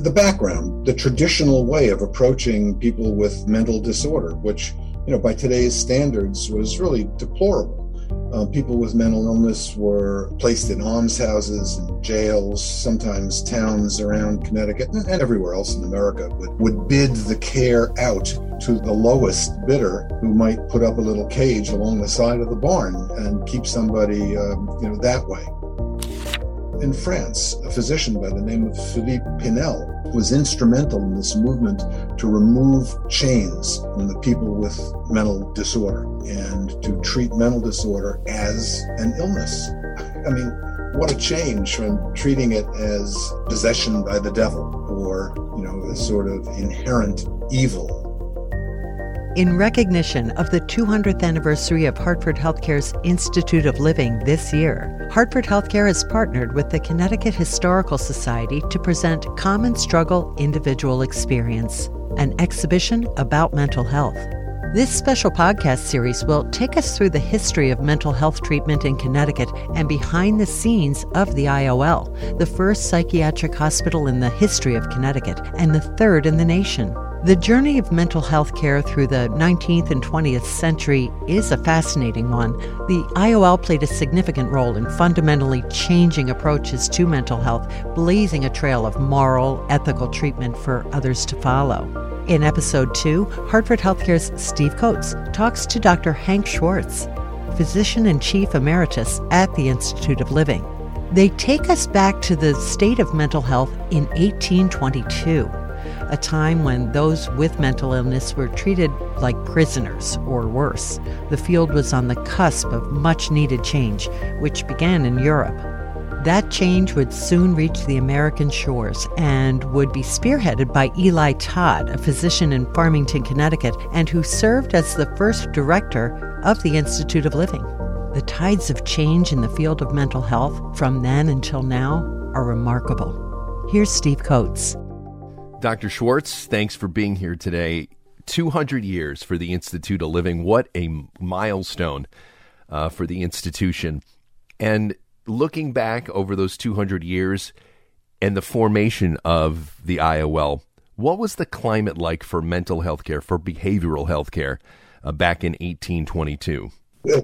The background, the traditional way of approaching people with mental disorder, which, you know, by today's standards was really deplorable. Uh, people with mental illness were placed in almshouses and jails, sometimes towns around Connecticut and everywhere else in America would, would bid the care out to the lowest bidder who might put up a little cage along the side of the barn and keep somebody, um, you know, that way. In France, a physician by the name of Philippe Pinel was instrumental in this movement to remove chains from the people with mental disorder and to treat mental disorder as an illness. I mean, what a change from treating it as possession by the devil or, you know, a sort of inherent evil in recognition of the 200th anniversary of Hartford Healthcare's Institute of Living this year, Hartford Healthcare has partnered with the Connecticut Historical Society to present Common Struggle Individual Experience, an exhibition about mental health. This special podcast series will take us through the history of mental health treatment in Connecticut and behind the scenes of the IOL, the first psychiatric hospital in the history of Connecticut and the third in the nation. The journey of mental health care through the 19th and 20th century is a fascinating one. The IOL played a significant role in fundamentally changing approaches to mental health, blazing a trail of moral, ethical treatment for others to follow. In episode 2, Hartford Healthcare's Steve Coates talks to Dr. Hank Schwartz, physician in chief emeritus at the Institute of Living. They take us back to the state of mental health in 1822 a time when those with mental illness were treated like prisoners or worse. The field was on the cusp of much needed change, which began in Europe. That change would soon reach the American shores and would be spearheaded by Eli Todd, a physician in Farmington, Connecticut, and who served as the first director of the Institute of Living. The tides of change in the field of mental health from then until now are remarkable. Here's Steve Coates. Dr. Schwartz, thanks for being here today. 200 years for the Institute of Living. What a milestone uh, for the institution. And looking back over those 200 years and the formation of the IOL, what was the climate like for mental health care, for behavioral health care uh, back in 1822? Go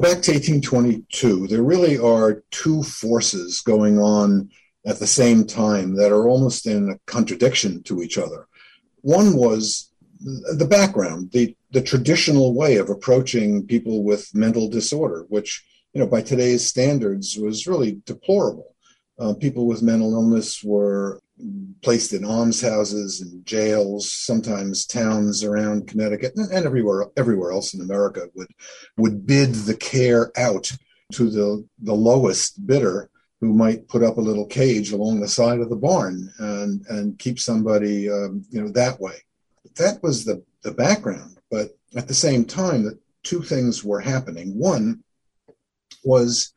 back to 1822. There really are two forces going on at the same time that are almost in a contradiction to each other. One was the background, the, the traditional way of approaching people with mental disorder, which, you know, by today's standards was really deplorable. Uh, people with mental illness were placed in almshouses and jails, sometimes towns around Connecticut and everywhere everywhere else in America would would bid the care out to the the lowest bidder who might put up a little cage along the side of the barn and and keep somebody um, you know that way. That was the the background, but at the same time, that two things were happening. One was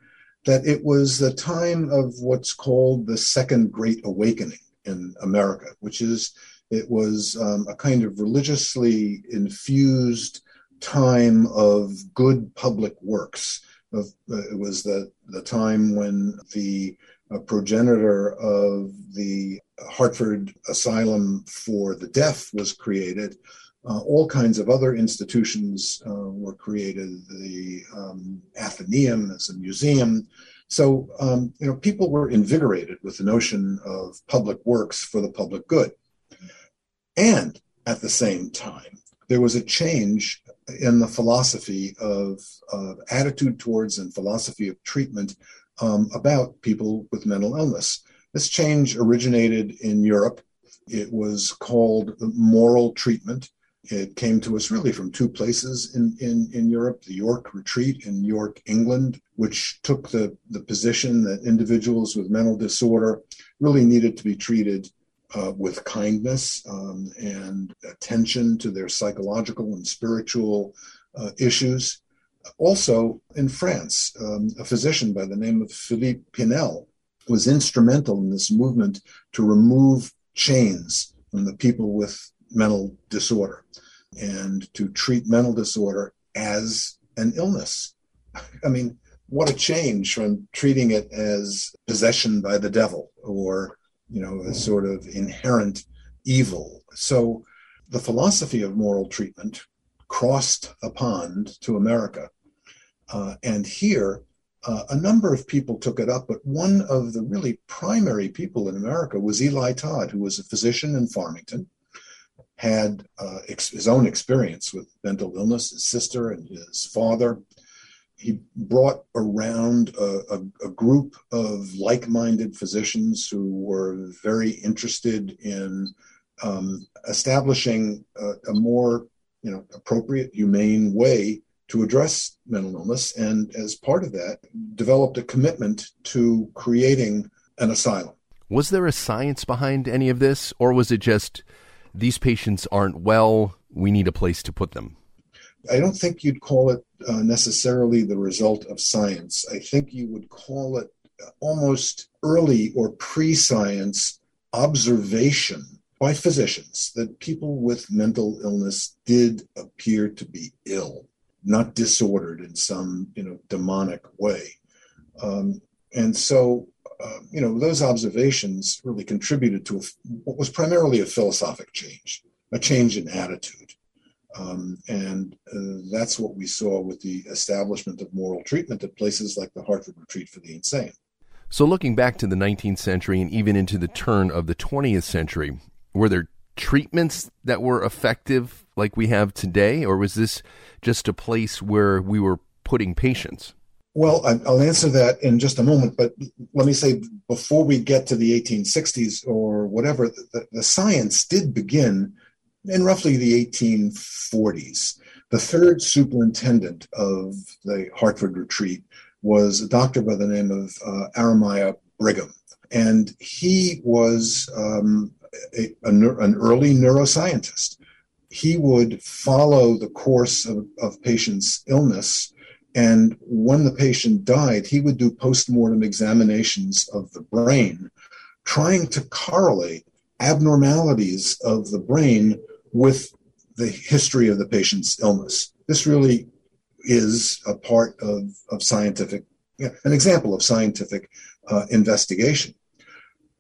that it was the time of what's called the Second Great Awakening in America, which is it was um, a kind of religiously infused time of good public works it was the, the time when the uh, progenitor of the Hartford Asylum for the Deaf was created. Uh, all kinds of other institutions uh, were created. The um, Atheneum as a museum. So, um, you know, people were invigorated with the notion of public works for the public good. And at the same time, there was a change in the philosophy of, of attitude towards and philosophy of treatment um, about people with mental illness. This change originated in Europe. It was called moral treatment. It came to us really from two places in, in, in Europe the York Retreat in York, England, which took the, the position that individuals with mental disorder really needed to be treated uh, with kindness um, and attention to their psychological and spiritual uh, issues. Also, in France, um, a physician by the name of Philippe Pinel was instrumental in this movement to remove chains from the people with mental disorder and to treat mental disorder as an illness. I mean, what a change from treating it as possession by the devil or you know, a sort of inherent evil. So the philosophy of moral treatment crossed a pond to America. Uh, and here, uh, a number of people took it up, but one of the really primary people in America was Eli Todd, who was a physician in Farmington, had uh, ex- his own experience with mental illness, his sister and his father. He brought around a, a, a group of like minded physicians who were very interested in um, establishing a, a more you know appropriate, humane way to address mental illness, and as part of that, developed a commitment to creating an asylum. Was there a science behind any of this, or was it just these patients aren't well, we need a place to put them? I don't think you'd call it uh, necessarily the result of science. I think you would call it almost early or pre science observation by physicians that people with mental illness did appear to be ill, not disordered in some you know demonic way. Um, and so, uh, you know, those observations really contributed to a, what was primarily a philosophic change, a change in attitude. Um, and uh, that's what we saw with the establishment of moral treatment at places like the Hartford Retreat for the Insane. So, looking back to the 19th century and even into the turn of the 20th century, were there treatments that were effective like we have today, or was this just a place where we were putting patients? Well, I'll answer that in just a moment, but let me say before we get to the 1860s or whatever, the, the science did begin in roughly the 1840s. The third superintendent of the Hartford retreat was a doctor by the name of uh, Amariah Brigham. And he was um, a, a, an early neuroscientist. He would follow the course of, of patients' illness. And when the patient died, he would do postmortem examinations of the brain, trying to correlate abnormalities of the brain with the history of the patient's illness. This really is a part of, of scientific, an example of scientific uh, investigation.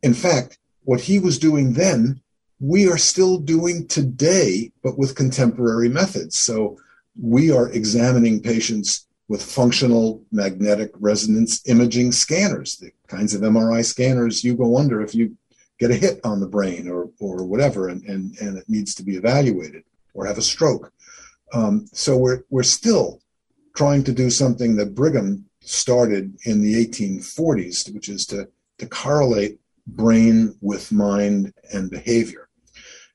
In fact, what he was doing then, we are still doing today, but with contemporary methods. So we are examining patients with functional magnetic resonance imaging scanners, the kinds of MRI scanners you go under if you get a hit on the brain or, or whatever, and, and, and it needs to be evaluated or have a stroke. Um, so we're, we're still trying to do something that Brigham started in the 1840s, which is to, to correlate brain with mind and behavior.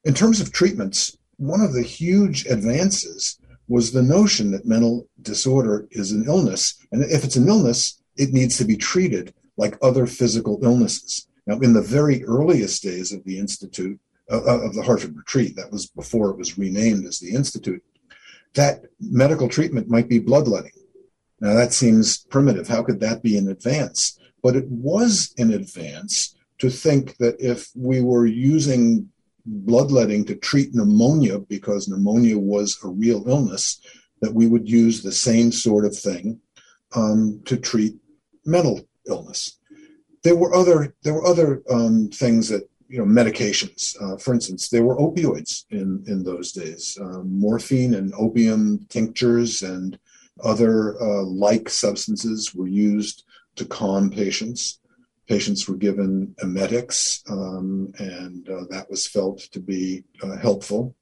In terms of treatments, one of the huge advances was the notion that mental disorder is an illness. And if it's an illness, it needs to be treated like other physical illnesses. Now, in the very earliest days of the Institute, uh, of the Hartford Retreat, that was before it was renamed as the Institute, that medical treatment might be bloodletting. Now, that seems primitive. How could that be in advance? But it was in advance to think that if we were using bloodletting to treat pneumonia because pneumonia was a real illness, that we would use the same sort of thing um, to treat mental illness. There were other there were other um, things that you know medications. Uh, for instance, there were opioids in in those days, um, morphine and opium tinctures and other uh, like substances were used to calm patients patients were given emetics, um, and uh, that was felt to be uh, helpful.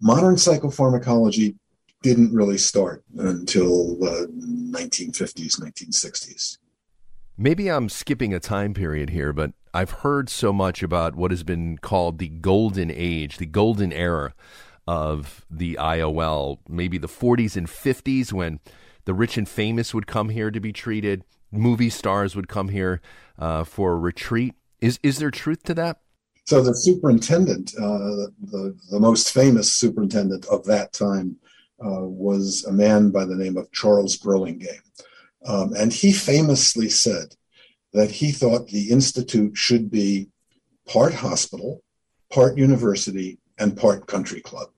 Modern psychopharmacology didn't really start until the 1950s, 1960s. Maybe I'm skipping a time period here, but I've heard so much about what has been called the golden age, the golden era of the IOL, maybe the 40s and 50s when the rich and famous would come here to be treated, movie stars would come here uh, for a retreat. Is is there truth to that? So the superintendent, uh, the the most famous superintendent of that time, uh, was a man by the name of Charles Burlingame, um, and he famously said that he thought the institute should be part hospital, part university, and part country club.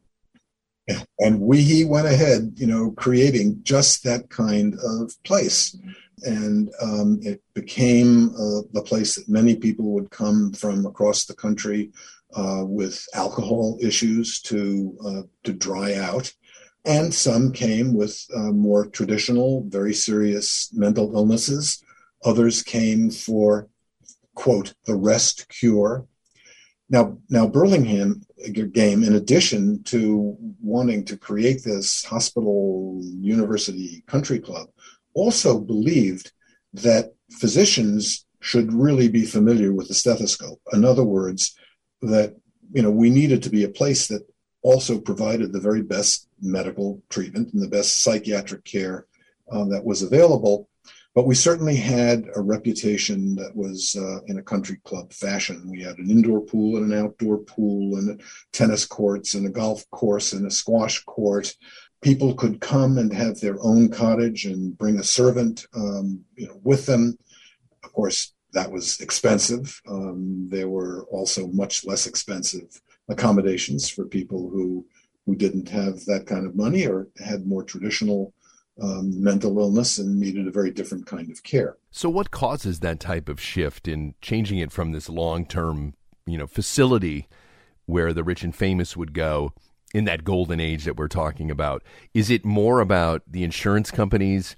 And we he went ahead, you know, creating just that kind of place. And um, it became uh, the place that many people would come from across the country uh, with alcohol issues to uh, to dry out, and some came with uh, more traditional, very serious mental illnesses. Others came for quote the rest cure. Now, now Burlingham game, in addition to wanting to create this hospital university country club, also believed that physicians should really be familiar with the stethoscope. In other words, that you know we needed to be a place that also provided the very best medical treatment and the best psychiatric care uh, that was available. But we certainly had a reputation that was uh, in a country club fashion. We had an indoor pool and an outdoor pool and tennis courts and a golf course and a squash court. People could come and have their own cottage and bring a servant, um, you know, with them. Of course, that was expensive. Um, there were also much less expensive accommodations for people who who didn't have that kind of money or had more traditional um, mental illness and needed a very different kind of care. So, what causes that type of shift in changing it from this long-term, you know, facility where the rich and famous would go in that golden age that we're talking about? Is it more about the insurance companies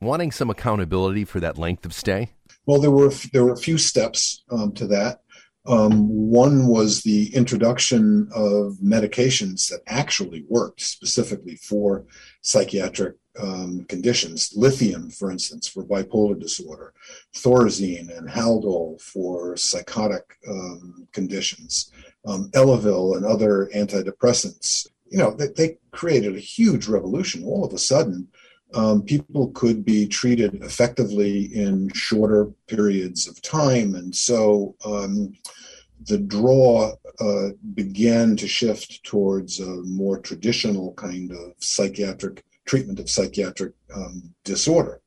wanting some accountability for that length of stay? Well, there were there were a few steps um, to that. Um, one was the introduction of medications that actually worked specifically for psychiatric um, conditions. Lithium, for instance, for bipolar disorder, Thorazine and Haldol for psychotic um, conditions, um, Elavil and other antidepressants. You know, they, they created a huge revolution. All of a sudden, um, people could be treated effectively in shorter periods of time. And so um, the draw uh, began to shift towards a more traditional kind of psychiatric treatment of psychiatric um, disorder.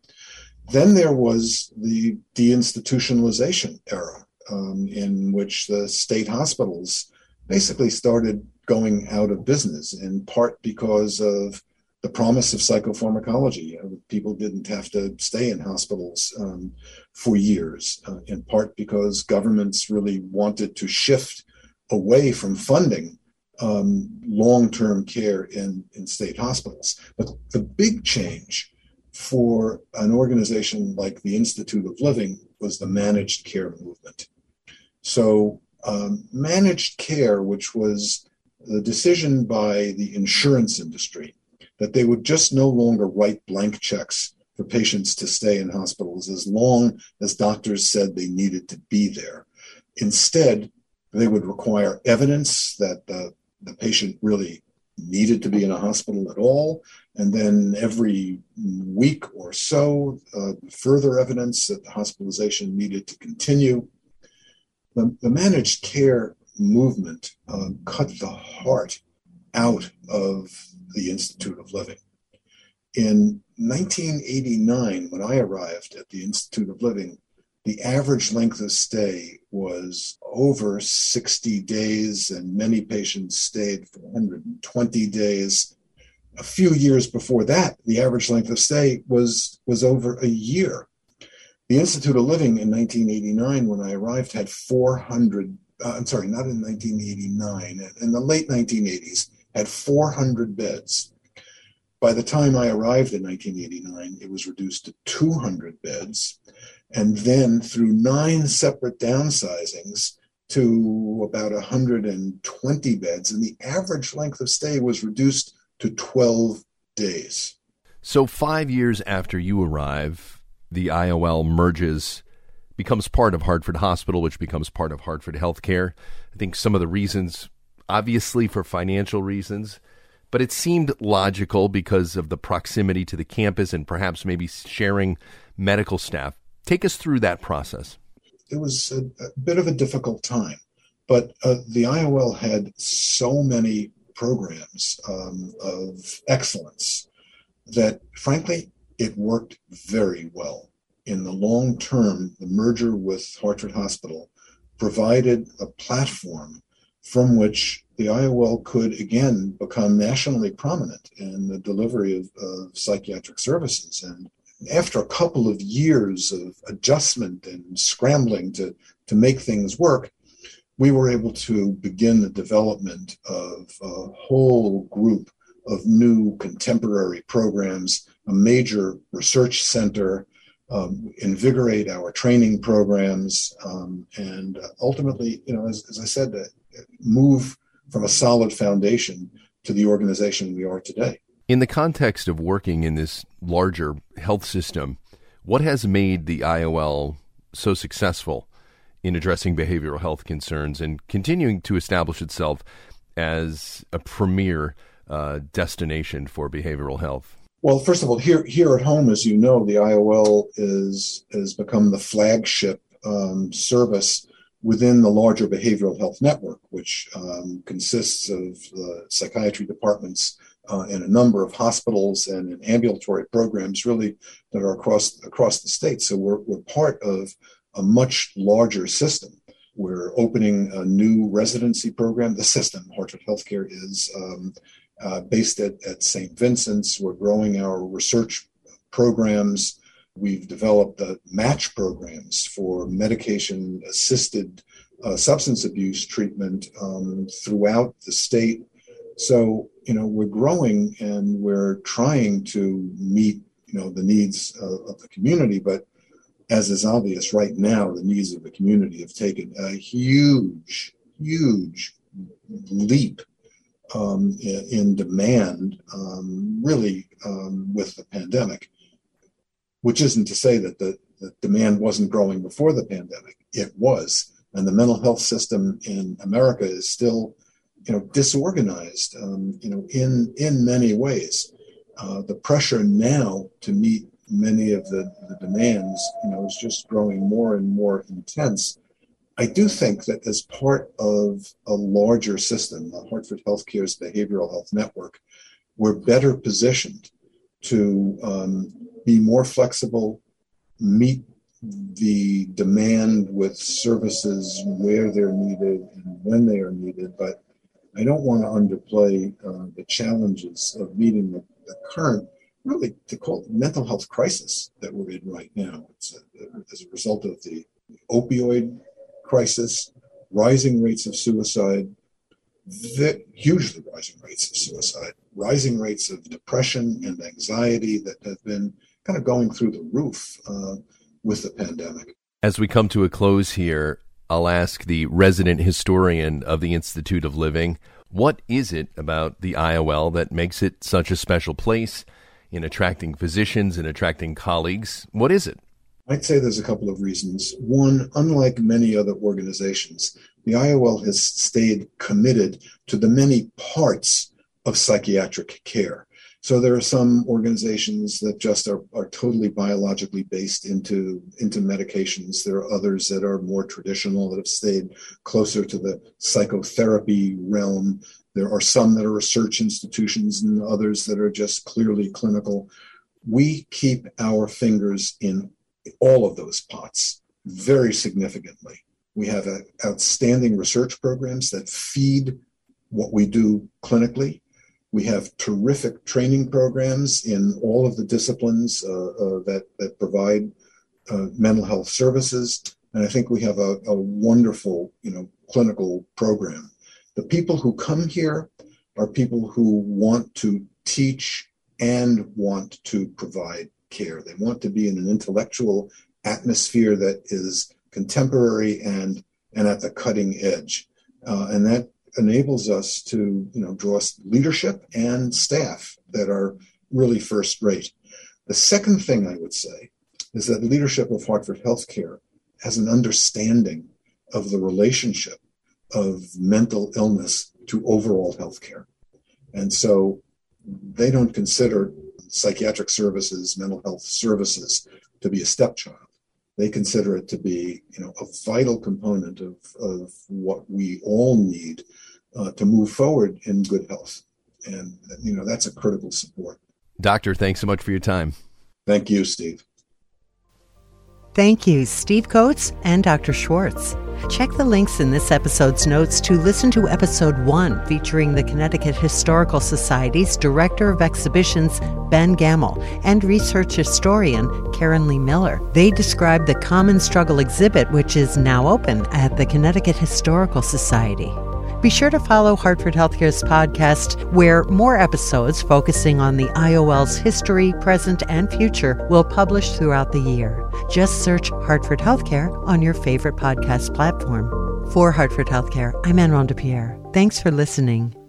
Then there was the deinstitutionalization era, um, in which the state hospitals basically started going out of business, in part because of the promise of psychopharmacology. people didn't have to stay in hospitals um, for years, uh, in part because governments really wanted to shift away from funding um, long term care in, in state hospitals. But the big change for an organization like the Institute of Living was the managed care movement. So, um, managed care, which was the decision by the insurance industry that they would just no longer write blank checks for patients to stay in hospitals as long as doctors said they needed to be there. Instead, they would require evidence that the, the patient really needed to be in a hospital at all. And then every week or so, uh, further evidence that the hospitalization needed to continue. The, the managed care movement uh, cut the heart out of the Institute of Living. In 1989, when I arrived at the Institute of Living, the average length of stay was over 60 days, and many patients stayed for 120 days. A few years before that, the average length of stay was, was over a year. The Institute of Living in 1989, when I arrived, had 400, uh, I'm sorry, not in 1989, in the late 1980s, had 400 beds. By the time I arrived in 1989, it was reduced to 200 beds. And then through nine separate downsizings to about 120 beds. And the average length of stay was reduced to 12 days. So, five years after you arrive, the IOL merges, becomes part of Hartford Hospital, which becomes part of Hartford Healthcare. I think some of the reasons obviously for financial reasons, but it seemed logical because of the proximity to the campus and perhaps maybe sharing medical staff. Take us through that process. It was a, a bit of a difficult time, but uh, the IOL had so many programs um, of excellence that, frankly, it worked very well. In the long term, the merger with Hartford Hospital provided a platform from which the IOL could again become nationally prominent in the delivery of, of psychiatric services. And after a couple of years of adjustment and scrambling to, to make things work, we were able to begin the development of a whole group of new contemporary programs, a major research center, um, invigorate our training programs, um, and ultimately, you know, as, as I said, uh, move from a solid foundation to the organization we are today. In the context of working in this larger health system, what has made the IOL so successful in addressing behavioral health concerns and continuing to establish itself as a premier uh, destination for behavioral health? Well, first of all, here here at home, as you know, the IOL is has become the flagship um, service within the larger behavioral health network, which um, consists of the psychiatry departments uh, in a number of hospitals and in ambulatory programs, really that are across across the state. So we're we're part of a much larger system. We're opening a new residency program. The system, Hartford Healthcare, is um, uh, based at, at St. Vincent's. We're growing our research programs. We've developed uh, MAT programs for medication assisted uh, substance abuse treatment um, throughout the state. So, you know, we're growing and we're trying to meet, you know, the needs of the community. But as is obvious right now, the needs of the community have taken a huge, huge leap um, in, in, demand, um, really, um, with the pandemic which isn't to say that the, the demand wasn't growing before the pandemic. It was. And the mental health system in America is still, you know, disorganized, um, you know, in, in many ways. Uh, the pressure now to meet many of the, the demands, you know, is just growing more and more intense. I do think that as part of a larger system, the Hartford Healthcare's behavioral health network, we're better positioned to um, be more flexible, meet the demand with services where they're needed and when they are needed. But I don't want to underplay uh, the challenges of meeting the, the, current, really to call mental health crisis that we're in right now. It's a, as a result of the opioid crisis, rising rates of suicide, the hugely rising rates of suicide, rising rates of depression and anxiety that have been kind of going through the roof uh, with the pandemic. As we come to a close here, I'll ask the resident historian of the Institute of Living what is it about the IOL that makes it such a special place in attracting physicians and attracting colleagues? What is it? I'd say there's a couple of reasons. One, unlike many other organizations, the IOL has stayed committed to the many parts of psychiatric care. So there are some organizations that just are, are totally biologically based into, into medications. There are others that are more traditional that have stayed closer to the psychotherapy realm. There are some that are research institutions and others that are just clearly clinical. We keep our fingers in all of those pots very significantly. We have outstanding research programs that feed what we do clinically. We have terrific training programs in all of the disciplines uh, uh, that, that provide uh, mental health services. And I think we have a, a wonderful, you know, clinical program. The people who come here are people who want to teach and want to provide care. They want to be in an intellectual atmosphere that is contemporary and and at the cutting edge, uh, and that enables us to you know draw leadership and staff that are really first rate. The second thing I would say is that leadership of Hartford Healthcare has an understanding of the relationship of mental illness to overall healthcare. And so they don't consider psychiatric services, mental health services to be a stepchild. They consider it to be, you know, a vital component of, of what we all need uh, to move forward in good health. And, you know, that's a critical support. Doctor, thanks so much for your time. Thank you, Steve. Thank you, Steve Coates and Dr. Schwartz. Check the links in this episode's notes to listen to episode one featuring the Connecticut Historical Society's Director of Exhibitions, Ben Gamel, and research historian, Karen Lee Miller. They describe the Common Struggle exhibit, which is now open at the Connecticut Historical Society. Be sure to follow Hartford Healthcare's podcast, where more episodes focusing on the IOL's history, present, and future will publish throughout the year. Just search Hartford Healthcare on your favorite podcast platform. For Hartford Healthcare, I'm Anne Rhonda Pierre. Thanks for listening.